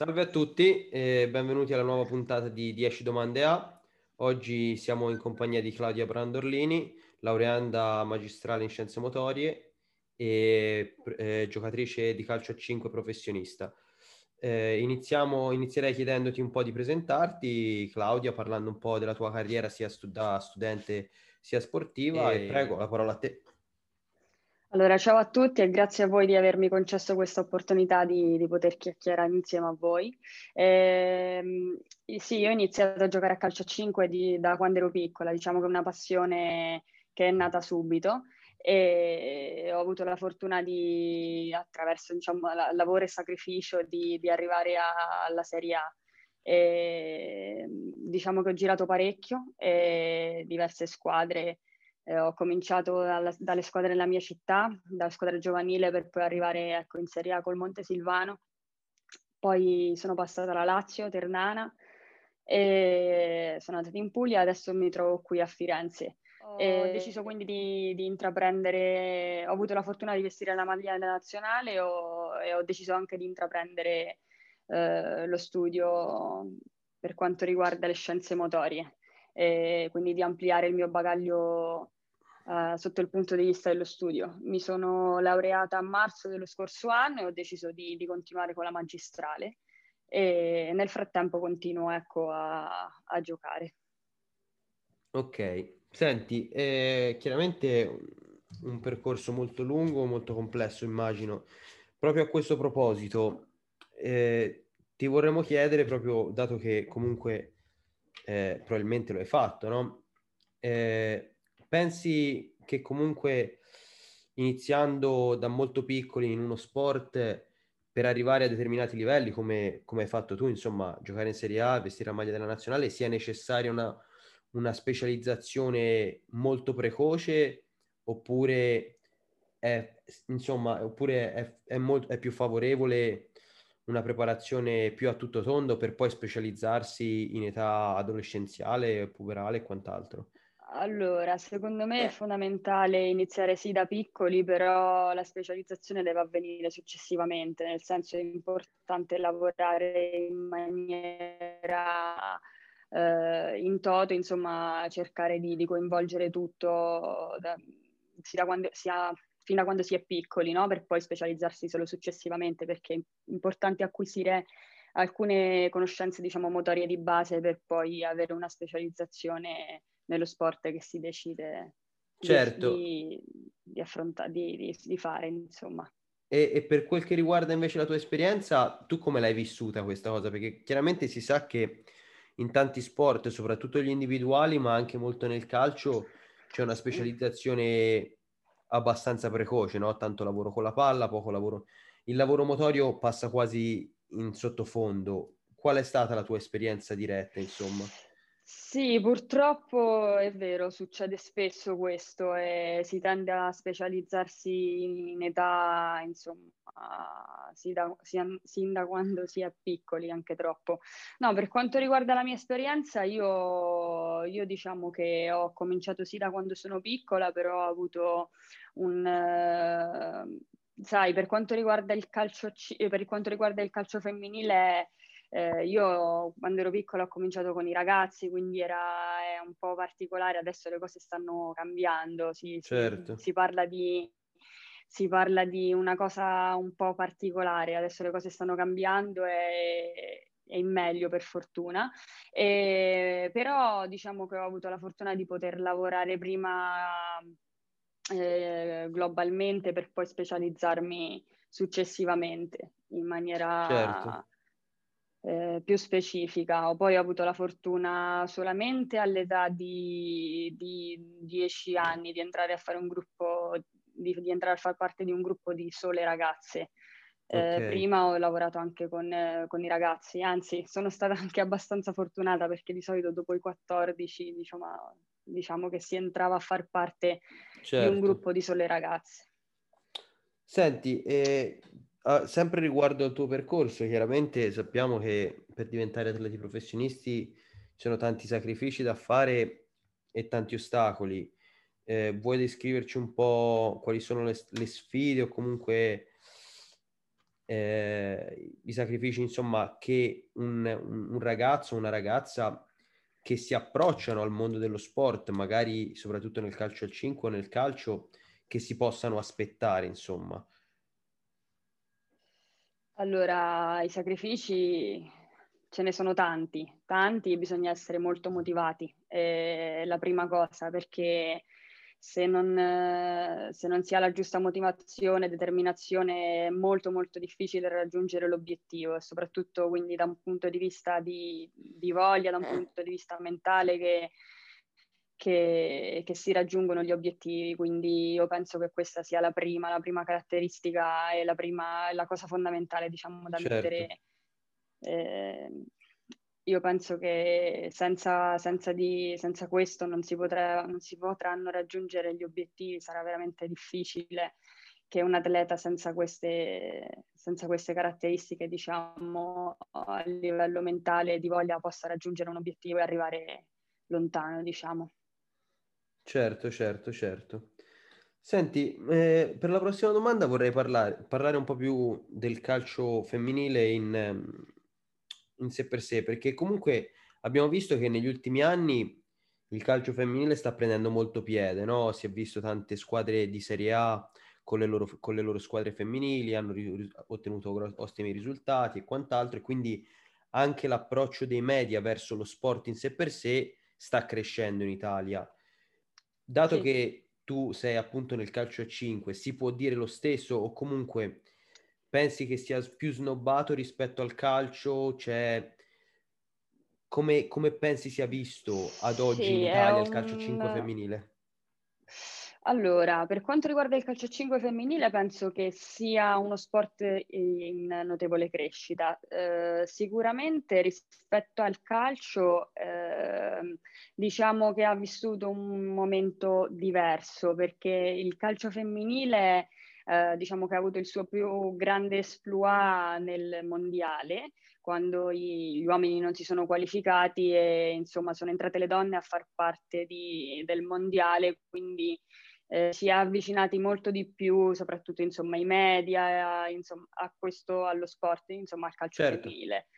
Salve a tutti e benvenuti alla nuova puntata di 10 domande A. Oggi siamo in compagnia di Claudia Brandorlini, laureanda magistrale in scienze motorie e eh, giocatrice di calcio a 5 professionista. Eh, iniziamo, inizierei chiedendoti un po' di presentarti, Claudia, parlando un po' della tua carriera sia stud- da studente sia sportiva. E, e prego, la parola a te. Allora, ciao a tutti e grazie a voi di avermi concesso questa opportunità di, di poter chiacchierare insieme a voi. Eh, sì, io ho iniziato a giocare a calcio a 5 di, da quando ero piccola, diciamo che è una passione che è nata subito e ho avuto la fortuna di, attraverso diciamo, la, lavoro e sacrificio, di, di arrivare a, alla Serie A. E, diciamo che ho girato parecchio, diverse squadre eh, ho cominciato dalla, dalle squadre della mia città, dalla squadra giovanile per poi arrivare ecco, in Serie A col Montesilvano. Poi sono passata alla Lazio, Ternana, e sono andata in Puglia, adesso mi trovo qui a Firenze. Oh, e ho deciso quindi di, di, intraprendere, ho avuto la fortuna di vestire la maglia nazionale ho, e ho deciso anche di intraprendere eh, lo studio per quanto riguarda le scienze motorie e quindi di ampliare il mio bagaglio uh, sotto il punto di vista dello studio. Mi sono laureata a marzo dello scorso anno e ho deciso di, di continuare con la magistrale e nel frattempo continuo ecco, a, a giocare. Ok, senti, eh, chiaramente un percorso molto lungo, molto complesso, immagino. Proprio a questo proposito, eh, ti vorremmo chiedere, proprio dato che comunque eh, probabilmente lo hai fatto, no? Eh, pensi che comunque iniziando da molto piccoli in uno sport per arrivare a determinati livelli, come, come hai fatto tu, insomma, giocare in Serie A, vestire la maglia della nazionale, sia necessaria una, una specializzazione molto precoce oppure è, insomma, oppure è, è, molto, è più favorevole una preparazione più a tutto tondo per poi specializzarsi in età adolescenziale, puberale e quant'altro? Allora, secondo me è fondamentale iniziare sì da piccoli, però la specializzazione deve avvenire successivamente, nel senso è importante lavorare in maniera eh, in toto, insomma, cercare di, di coinvolgere tutto da, sia, quando, sia fino a quando si è piccoli, no? per poi specializzarsi solo successivamente, perché è importante acquisire alcune conoscenze, diciamo, motorie di base per poi avere una specializzazione nello sport che si decide certo. di, di, affrontare, di, di, di fare, insomma. E, e, per quel che riguarda invece la tua esperienza, tu come l'hai vissuta questa cosa? Perché chiaramente si sa che in tanti sport, soprattutto gli individuali, ma anche molto nel calcio, c'è una specializzazione abbastanza precoce, no? Tanto lavoro con la palla, poco lavoro. Il lavoro motorio passa quasi in sottofondo. Qual è stata la tua esperienza diretta, insomma? Sì, purtroppo è vero, succede spesso questo e si tende a specializzarsi in età, insomma, sin da, sin da quando si è piccoli, anche troppo. No, per quanto riguarda la mia esperienza, io, io diciamo che ho cominciato sì da quando sono piccola, però ho avuto un... Eh, sai, per quanto riguarda il calcio, per quanto riguarda il calcio femminile eh, io quando ero piccola ho cominciato con i ragazzi, quindi era è un po' particolare, adesso le cose stanno cambiando, si, certo. si, si, parla di, si, parla di, una cosa un po' particolare, adesso le cose stanno cambiando e, è in meglio per fortuna, e, però diciamo che ho avuto la fortuna di poter lavorare prima eh, globalmente per poi specializzarmi successivamente in maniera... Certo eh, più specifica. Poi ho avuto la fortuna solamente all'età di, di 10 anni di entrare a fare un gruppo, di, di, entrare a far parte di un gruppo di sole ragazze. Eh, okay. prima ho lavorato anche con, eh, con, i ragazzi, anzi sono stata anche abbastanza fortunata perché di solito dopo i 14 diciamo, diciamo che si entrava a far parte certo. di un certo. gruppo di sole ragazze. Senti, eh, Uh, sempre riguardo al tuo percorso, chiaramente sappiamo che per diventare atleti professionisti ci sono tanti sacrifici da fare e tanti ostacoli. Eh, vuoi descriverci un po' quali sono le, le sfide o comunque eh, i sacrifici insomma che un, un ragazzo o una ragazza che si approcciano al mondo dello sport, magari soprattutto nel calcio al 5 o nel calcio, che si possano aspettare, insomma? Allora, i sacrifici ce ne sono tanti, tanti e bisogna essere molto motivati, è la prima cosa, perché se non, se non si ha la giusta motivazione e determinazione è molto molto difficile raggiungere l'obiettivo e soprattutto quindi da un punto di vista di, di voglia, da un punto di vista mentale che, che, che, si raggiungono gli obiettivi. Quindi io penso che questa sia la prima, la prima caratteristica e la, prima, la cosa fondamentale diciamo da certo. mettere eh, io penso che senza, senza, di, senza questo non si, potrà, non si, potranno raggiungere gli obiettivi, sarà veramente difficile che un atleta senza queste, senza queste caratteristiche, diciamo, a livello mentale e di voglia possa raggiungere un obiettivo e arrivare lontano, diciamo. Certo, certo, certo. Senti, eh, per la prossima domanda vorrei parlare, parlare un po' più del calcio femminile in, in sé per sé, perché comunque abbiamo visto che negli ultimi anni il calcio femminile sta prendendo molto piede, no? Si è visto tante squadre di Serie A con le loro, con le loro squadre femminili, hanno ri- ottenuto ottimi risultati e quant'altro, e quindi anche l'approccio dei media verso lo sport in sé per sé sta crescendo in Italia. Dato sì. che tu sei appunto nel calcio a 5, si può dire lo stesso o comunque pensi che sia più snobbato rispetto al calcio? Cioè, come, come pensi sia visto ad oggi sì, in Italia un... il calcio 5 femminile? Allora, per quanto riguarda il calcio 5 femminile, penso che sia uno sport in notevole crescita. Eh, sicuramente rispetto al calcio, eh, diciamo che ha vissuto un momento diverso perché il calcio femminile eh, diciamo che ha avuto il suo più grande esploit nel mondiale, quando gli uomini non si sono qualificati e insomma sono entrate le donne a far parte di, del mondiale, quindi eh, si è avvicinati molto di più, soprattutto insomma i media, insomma, a questo, allo sport, insomma al calcio certo. femminile.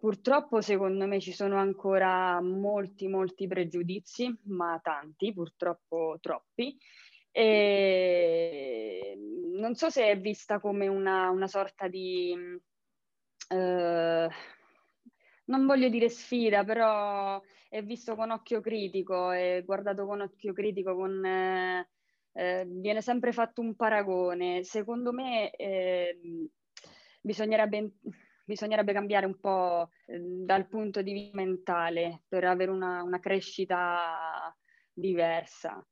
Purtroppo secondo me ci sono ancora molti, molti pregiudizi, ma tanti, purtroppo troppi, e non so se è vista come una, una sorta di, eh, non voglio dire sfida, però è visto con occhio critico, è guardato con occhio critico, con, eh, eh, viene sempre fatto un paragone. Secondo me eh, bisognerebbe, bisognerebbe, cambiare un po' eh, dal punto di vista mentale per avere una, una crescita diversa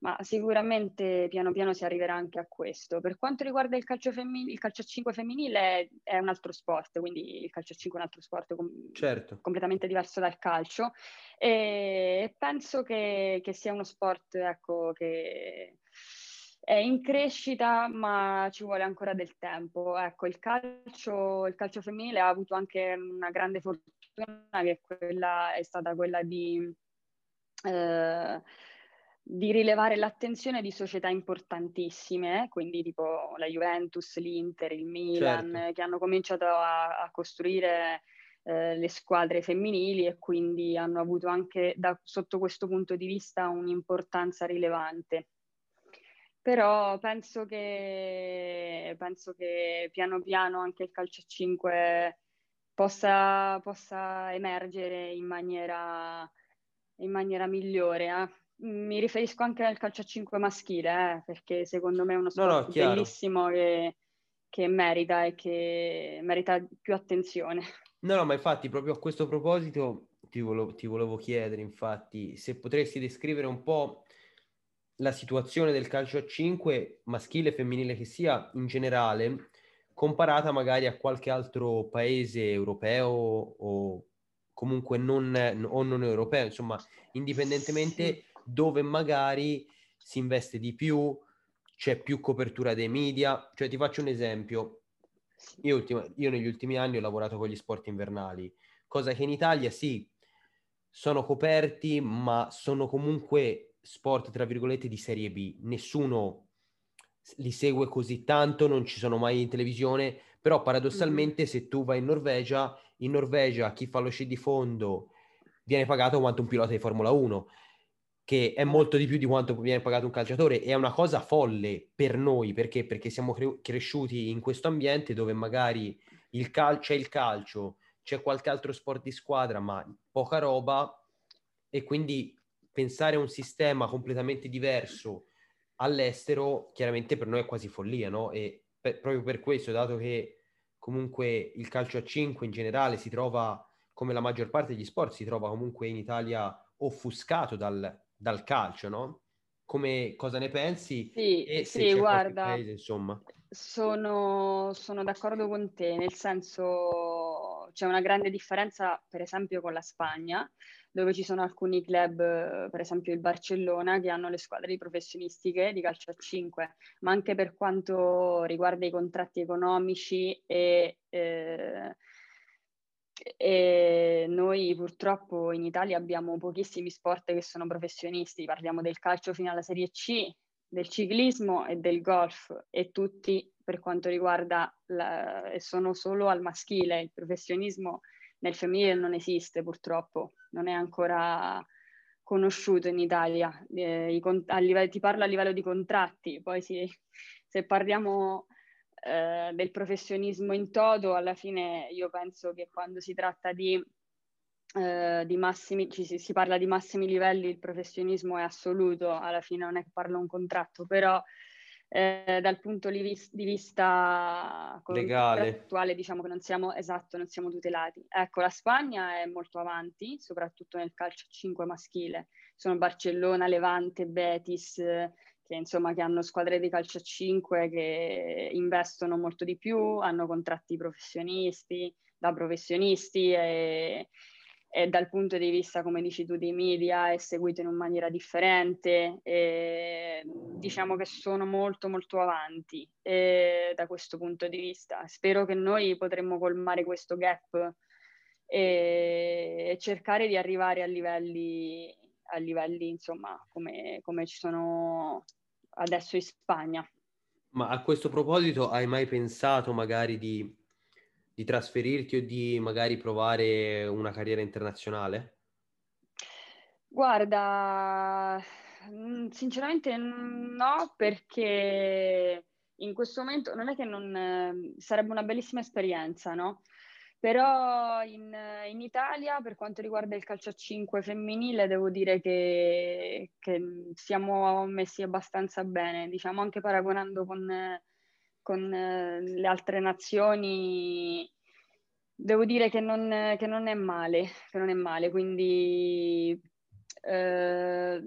ma sicuramente piano piano si arriverà anche a questo. Per quanto riguarda il calcio, femmin- il calcio a 5 femminile è un altro sport, quindi il calcio a 5 è un altro sport com- certo. completamente diverso dal calcio e penso che, che sia uno sport ecco, che è in crescita ma ci vuole ancora del tempo. Ecco, il calcio, il calcio femminile ha avuto anche una grande fortuna che quella, è stata quella di... Eh, di rilevare l'attenzione di società importantissime, quindi tipo la Juventus, l'Inter, il Milan, certo. che hanno cominciato a, a costruire eh, le squadre femminili e quindi hanno avuto anche da, sotto questo punto di vista un'importanza rilevante. Però penso che, penso che piano piano anche il calcio a 5 possa, possa emergere in maniera, in maniera migliore. Eh? mi riferisco anche al calcio a 5 maschile, eh, perché secondo me è uno sport no, no, bellissimo che, che, merita e che merita più attenzione. No, no, ma infatti proprio a questo proposito ti volevo, ti volevo chiedere, infatti, se potresti descrivere un po' la situazione del calcio a 5, maschile e femminile che sia, in generale, comparata magari a qualche altro paese europeo o comunque non, o non europeo, insomma, indipendentemente dove magari si investe di più, c'è più copertura dei media. Cioè, ti faccio un esempio. Io, ultima, io negli ultimi anni ho lavorato con gli sport invernali, cosa che in Italia sì, sono coperti, ma sono comunque sport, tra virgolette, di serie B. Nessuno li segue così tanto, non ci sono mai in televisione, Però paradossalmente mm-hmm. se tu vai in Norvegia, in Norvegia chi fa lo sci di fondo viene pagato quanto un pilota di Formula 1 che è molto di più di quanto viene pagato un calciatore, è una cosa folle per noi, perché? Perché siamo cre- cresciuti in questo ambiente dove magari il cal- c'è il calcio, c'è qualche altro sport di squadra, ma poca roba, e quindi pensare a un sistema completamente diverso all'estero, chiaramente per noi è quasi follia, no? E per, proprio per questo, dato che comunque il calcio a 5 in generale si trova, come la maggior parte degli sport, si trova comunque in Italia offuscato dal, dal calcio, no? Come cosa ne pensi? Sì, e sì guarda, paese, insomma. Sono, sono d'accordo con te, nel senso c'è una grande differenza, per esempio, con la Spagna, dove ci sono alcuni club, per esempio il Barcellona, che hanno le squadre professionistiche di calcio a 5, ma anche per quanto riguarda i contratti economici e eh, e noi purtroppo in Italia abbiamo pochissimi sport che sono professionisti, parliamo del calcio fino alla Serie C, del ciclismo e del golf e tutti per quanto riguarda la, sono solo al maschile, il professionismo nel femminile non esiste purtroppo, non è ancora conosciuto in Italia. Eh, i, livello, ti parlo a livello di contratti, poi si, se parliamo eh, del professionismo in toto, alla fine io penso che quando si tratta di, eh, di massimi, ci, si, si, parla di massimi livelli, il professionismo è assoluto, alla fine non è che parlo un contratto, però eh, dal punto di, vis- di vista legale diciamo che non siamo esatto, non siamo tutelati. Ecco, la Spagna è molto avanti, soprattutto nel calcio 5 maschile. Sono Barcellona, Levante, Betis, che, insomma, che hanno squadre di calcio a 5 che investono molto di più, hanno contratti professionisti, da professionisti e, e dal punto di vista, come dici tu, dei media è seguito in maniera differente. E, diciamo che sono molto molto avanti e, da questo punto di vista. Spero che noi potremmo colmare questo gap e cercare di arrivare a livelli, a livelli insomma, come, come ci sono adesso in Spagna. Ma a questo proposito hai mai pensato magari di, di trasferirti o di magari provare una carriera internazionale? Guarda, mm, sinceramente no, perché in questo momento non è che non sarebbe una bellissima esperienza, no? Però in, in, Italia, per quanto riguarda il calcio a 5 femminile, devo dire che, che siamo messi abbastanza bene, diciamo anche paragonando con, con le altre nazioni, devo dire che non, che non, è male, che non è male, quindi eh,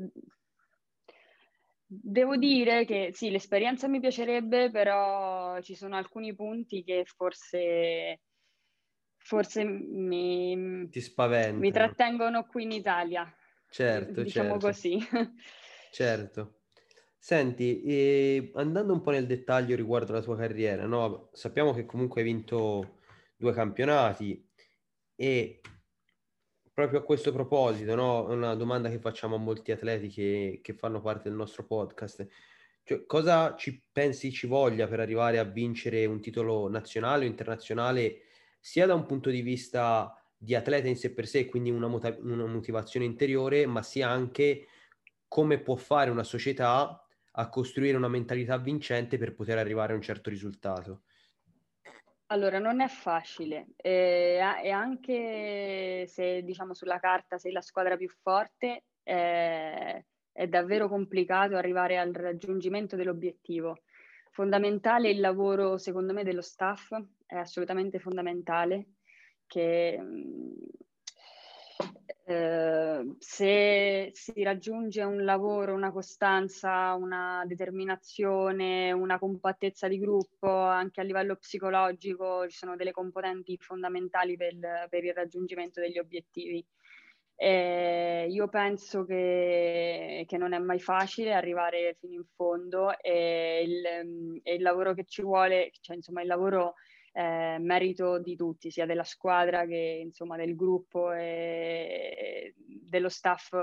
devo dire che sì, l'esperienza mi piacerebbe, però ci sono alcuni punti che forse forse mi, Ti mi trattengono qui in Italia. Certo, diciamo certo. così. certo. Senti, eh, andando un po' nel dettaglio riguardo la tua carriera, no? sappiamo che comunque hai vinto due campionati e proprio a questo proposito, no? una domanda che facciamo a molti atleti che, che fanno parte del nostro podcast. Cioè, cosa ci pensi ci voglia per arrivare a vincere un titolo nazionale o internazionale sia da un punto di vista di atleta in sé per sé, quindi una, mota- una motivazione interiore, ma sia anche come può fare una società a costruire una mentalità vincente per poter arrivare a un certo risultato. Allora, non è facile e, e anche se diciamo sulla carta sei la squadra più forte, è, è davvero complicato arrivare al raggiungimento dell'obiettivo. Fondamentale il lavoro, secondo me, dello staff, è assolutamente fondamentale che eh, se si raggiunge un lavoro, una costanza, una determinazione, una compattezza di gruppo, anche a livello psicologico ci sono delle componenti fondamentali per, per il raggiungimento degli obiettivi. Eh, io penso che, che, non è mai facile arrivare fino in fondo e il, e il lavoro che ci vuole, cioè insomma il lavoro eh, merito di tutti, sia della squadra che insomma del gruppo e dello staff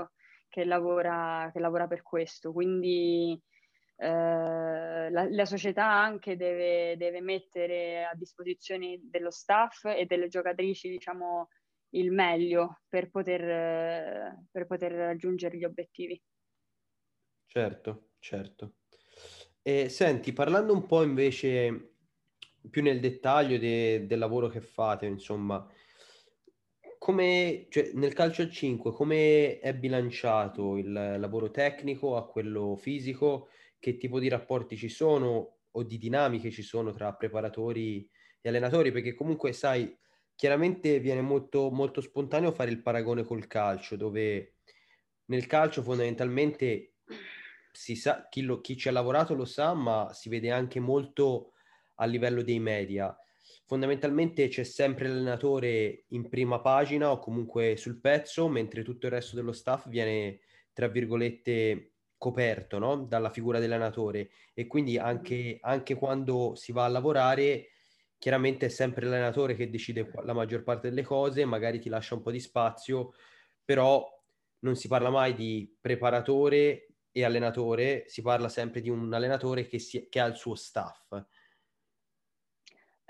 che lavora, che lavora per questo. Quindi eh, la, la, società anche deve, deve, mettere a disposizione dello staff e delle giocatrici, diciamo, il meglio per poter, per poter raggiungere gli obiettivi. Certo, certo. E senti, parlando un po' invece più nel dettaglio de, del lavoro che fate, insomma, come, cioè, nel calcio al 5, come è bilanciato il lavoro tecnico a quello fisico? che tipo di rapporti ci sono o di dinamiche ci sono tra preparatori e allenatori, perché comunque sai, chiaramente viene molto, molto spontaneo fare il paragone col calcio, dove nel calcio fondamentalmente si sa, chi, lo, chi ci ha lavorato lo sa, ma si vede anche molto a livello dei media. Fondamentalmente c'è sempre l'allenatore in prima pagina o comunque sul pezzo, mentre tutto il resto dello staff viene, tra virgolette, coperto no? dalla figura dell'allenatore e quindi anche, anche, quando si va a lavorare chiaramente è sempre l'allenatore che decide la maggior parte delle cose, magari ti lascia un po' di spazio, però non si parla mai di preparatore e allenatore, si parla sempre di un allenatore che, si, che ha il suo staff.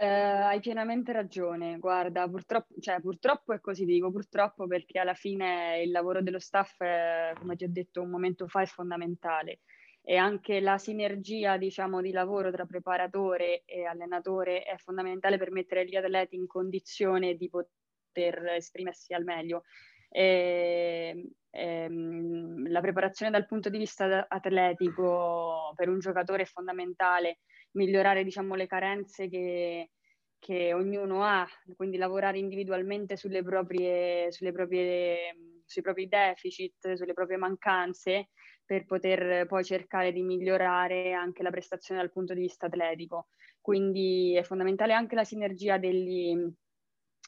Eh, hai pienamente ragione, guarda, purtroppo, cioè, purtroppo è così, dico purtroppo perché alla fine il lavoro dello staff, è, come ti ho detto un momento fa, è fondamentale e anche la sinergia, diciamo, di lavoro tra preparatore e allenatore è fondamentale per mettere gli atleti in condizione di poter esprimersi al meglio. E, e, ehm, la preparazione dal punto di vista atletico per un giocatore è fondamentale migliorare diciamo, le carenze che, che ognuno ha, quindi lavorare individualmente sulle proprie, sulle proprie, sui propri deficit, sulle proprie mancanze per poter poi cercare di migliorare anche la prestazione dal punto di vista atletico. Quindi è fondamentale anche la sinergia degli,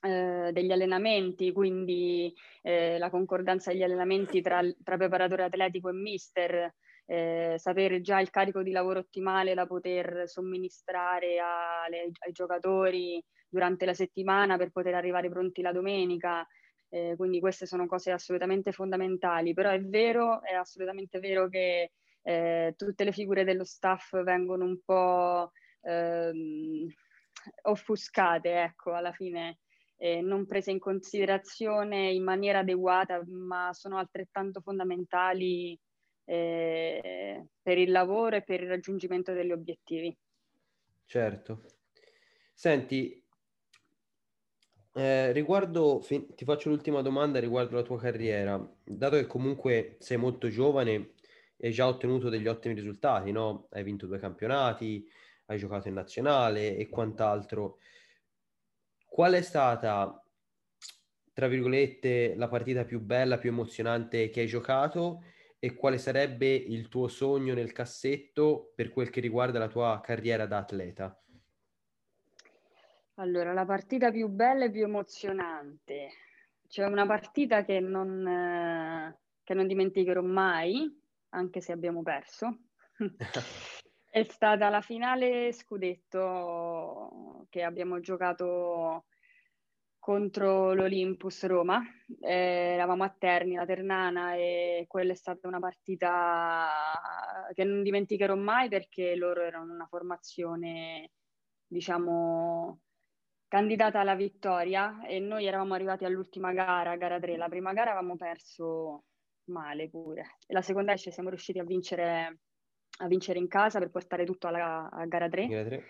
eh, degli allenamenti, quindi eh, la concordanza degli allenamenti tra, tra preparatore atletico e mister, eh, sapere già il carico di lavoro ottimale da poter somministrare alle, ai giocatori durante la settimana per poter arrivare pronti la domenica. Eh, quindi queste sono cose assolutamente fondamentali, però è vero, è assolutamente vero che eh, tutte le figure dello staff vengono un po' ehm, offuscate, ecco, alla fine eh, non prese in considerazione in maniera adeguata, ma sono altrettanto fondamentali eh, per il lavoro e per il raggiungimento degli obiettivi. Certo. Senti, eh, riguardo, ti faccio l'ultima domanda riguardo la tua carriera. Dato che comunque sei molto giovane e hai già ottenuto degli ottimi risultati, no? Hai vinto due campionati, hai giocato in nazionale e quant'altro. Qual è stata, tra virgolette, la partita più bella, più emozionante che hai giocato? E quale sarebbe il tuo sogno nel cassetto per quel che riguarda la tua carriera da atleta? Allora, la partita più bella e più emozionante. C'è una partita che non, eh, che non dimenticherò mai, anche se abbiamo perso. È stata la finale scudetto che abbiamo giocato contro l'Olympus Roma. Eh, eravamo a Terni, la Ternana, e quella è stata una partita che non dimenticherò mai perché loro erano una formazione, diciamo, candidata alla vittoria e noi eravamo arrivati all'ultima gara, gara 3. La prima gara avevamo perso male pure. E la seconda ci siamo riusciti a vincere, a vincere in casa per portare tutto alla a gara 3. Gara 3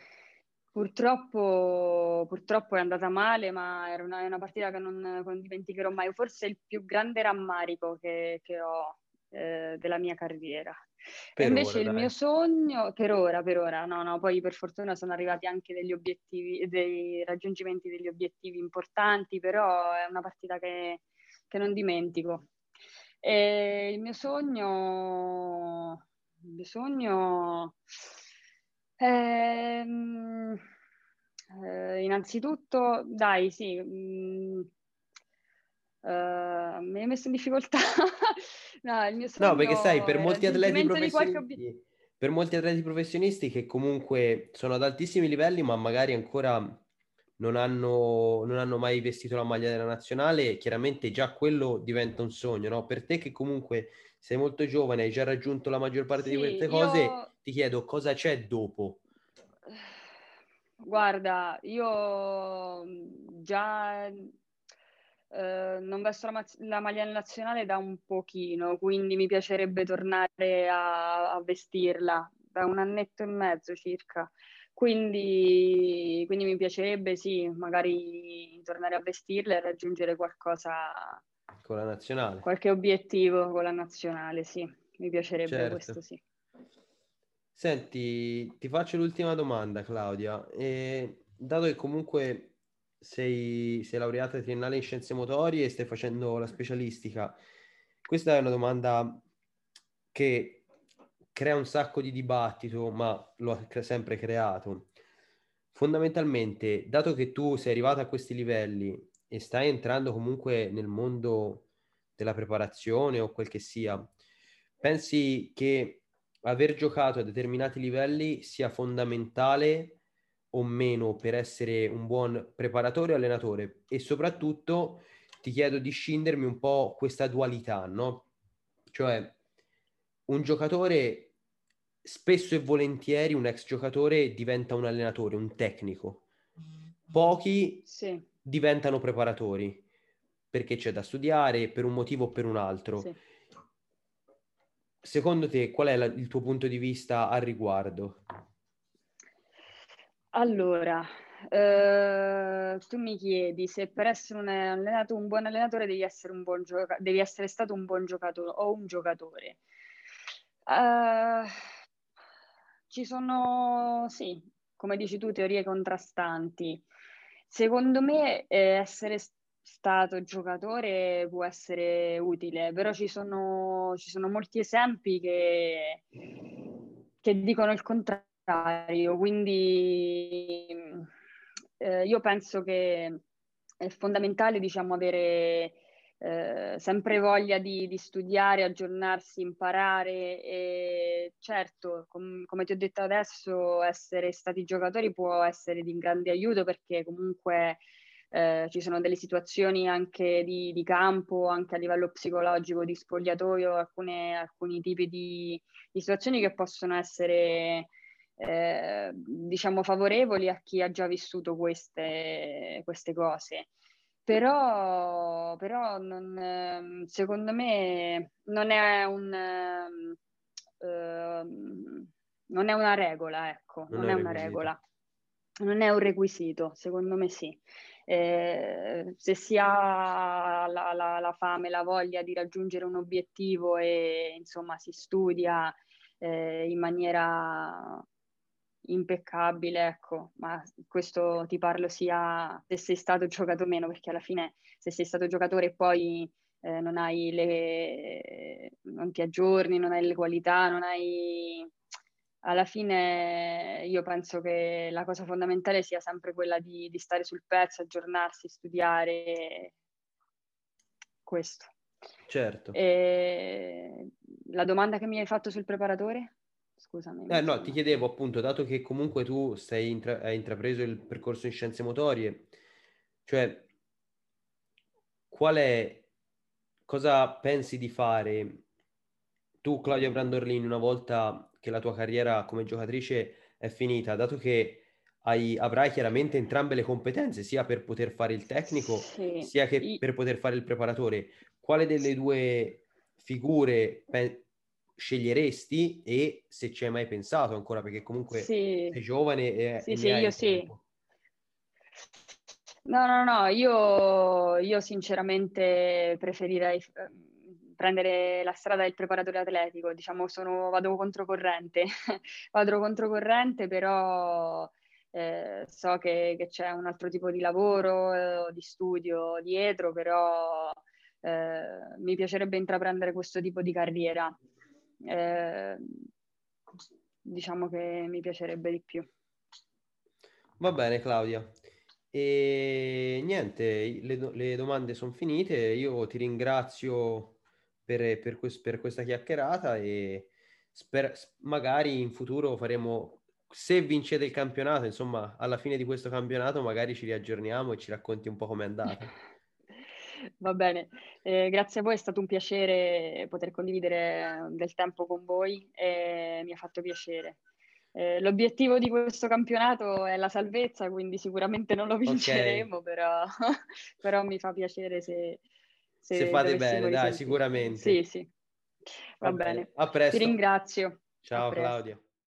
Purtroppo, purtroppo, è andata male, ma era una, una partita che non, non, dimenticherò mai. Forse il più grande rammarico che, che ho eh, della mia carriera. Per invece ora, il dai. mio sogno, per ora, per ora, no, no, poi per fortuna sono arrivati anche degli obiettivi, dei raggiungimenti degli obiettivi importanti, però è una partita che, che non dimentico. E il mio sogno, il mio sogno Ehm, eh, innanzitutto, dai, sì, mh, mm, eh, mi hai messo in difficoltà. no, il mio no, perché sai, per molti atleti professionisti, per molti atleti professionisti che comunque sono ad altissimi livelli, ma magari ancora non hanno, non hanno mai vestito la maglia della nazionale, chiaramente già quello diventa un sogno, no? Per te che comunque sei molto giovane, hai già raggiunto la maggior parte sì, di queste cose, ti chiedo cosa c'è dopo. Guarda, io già eh, non vesto la, la, maglia nazionale da un pochino, quindi mi piacerebbe tornare a, a vestirla da un annetto e mezzo circa. Quindi, quindi, mi piacerebbe, sì, magari tornare a vestirla e raggiungere qualcosa con la nazionale. Qualche obiettivo con la nazionale, sì, mi piacerebbe certo. questo, sì. Senti, ti faccio l'ultima domanda, Claudia. E, dato che comunque sei, sei laureata triennale in scienze motorie e stai facendo la specialistica, questa è una domanda che crea un sacco di dibattito, ma lo ha sempre creato. Fondamentalmente, dato che tu sei arrivata a questi livelli e stai entrando comunque nel mondo della preparazione o quel che sia, pensi che aver giocato a determinati livelli sia fondamentale o meno per essere un buon preparatore o allenatore? E soprattutto ti chiedo di scindermi un po' questa dualità, no? Cioè, un giocatore spesso e volentieri, un ex giocatore diventa un allenatore, un tecnico. Pochi sì. diventano preparatori perché c'è da studiare per un motivo o per un altro. Sì. Secondo te, qual è la, il tuo punto di vista al riguardo? Allora, eh, tu mi chiedi se per essere un, allenato, un buon allenatore devi essere, un buon gioca- devi essere stato un buon giocatore o un giocatore. Uh, ci sono, sì, come dici tu, teorie contrastanti. Secondo me eh, essere stato giocatore può essere utile, però ci sono, ci sono molti esempi che, che dicono il contrario, quindi eh, io penso che è fondamentale diciamo, avere eh, sempre voglia di, di, studiare, aggiornarsi, imparare e certo, com- come ti ho detto adesso, essere stati giocatori può essere di grande aiuto perché comunque eh, ci sono delle situazioni anche di, di, campo, anche a livello psicologico, di spogliatoio, alcune, alcuni tipi di, di situazioni che possono essere eh, diciamo favorevoli a chi ha già vissuto queste, queste cose. Però, però non, secondo me non è un... Uh, non è una regola, ecco, non, non è, è una regola, non è un requisito, secondo me sì eh, se si ha la, la, la, fame, la voglia di raggiungere un obiettivo e insomma si studia eh, in maniera impeccabile, ecco, ma questo ti parlo sia se sei stato giocato o meno, perché alla fine se sei stato giocatore e poi eh, non hai le non ti aggiorni, non hai le qualità, non hai alla fine io penso che la cosa fondamentale sia sempre quella di, di stare sul pezzo, aggiornarsi, studiare questo. Certo. E la domanda che mi hai fatto sul preparatore? Scusami. Eh, no, ti chiedevo appunto, dato che comunque tu sei intra- hai intrapreso il percorso in scienze motorie, cioè qual è, cosa pensi di fare tu, Claudia Brandorlini, una volta che la tua carriera come giocatrice è finita, dato che hai, avrai chiaramente entrambe le competenze, sia per poter fare il tecnico, sì. sia che per poter fare il preparatore, quale delle due figure pe- sceglieresti e se ci hai mai pensato ancora, perché comunque sì. sei giovane e, sì, e sì, io sì. No, no, no, io, io sinceramente preferirei prendere la strada del preparatore atletico, diciamo sono, vado controcorrente, vado controcorrente però eh, so che, che, c'è un altro tipo di lavoro, eh, di studio dietro, però eh, mi piacerebbe intraprendere questo tipo di carriera. Eh, diciamo che mi piacerebbe di più. Va bene Claudia. E niente, le, le domande sono finite. Io ti ringrazio per, per, quest- per questa chiacchierata e sper- magari in futuro faremo, se vincete il campionato, insomma, alla fine di questo campionato magari ci riaggiorniamo e ci racconti un po' com'è andata. Va bene, eh, grazie a voi, è stato un piacere poter condividere del tempo con voi e mi ha fatto piacere. Eh, l'obiettivo di questo campionato è la salvezza, quindi sicuramente non lo vinceremo, okay. però, però, mi fa piacere se... Se, se fate bene, dai, sicuramente. Sì, sì. Va, Va bene. bene. A presto. Ti ringrazio. Ciao Claudia.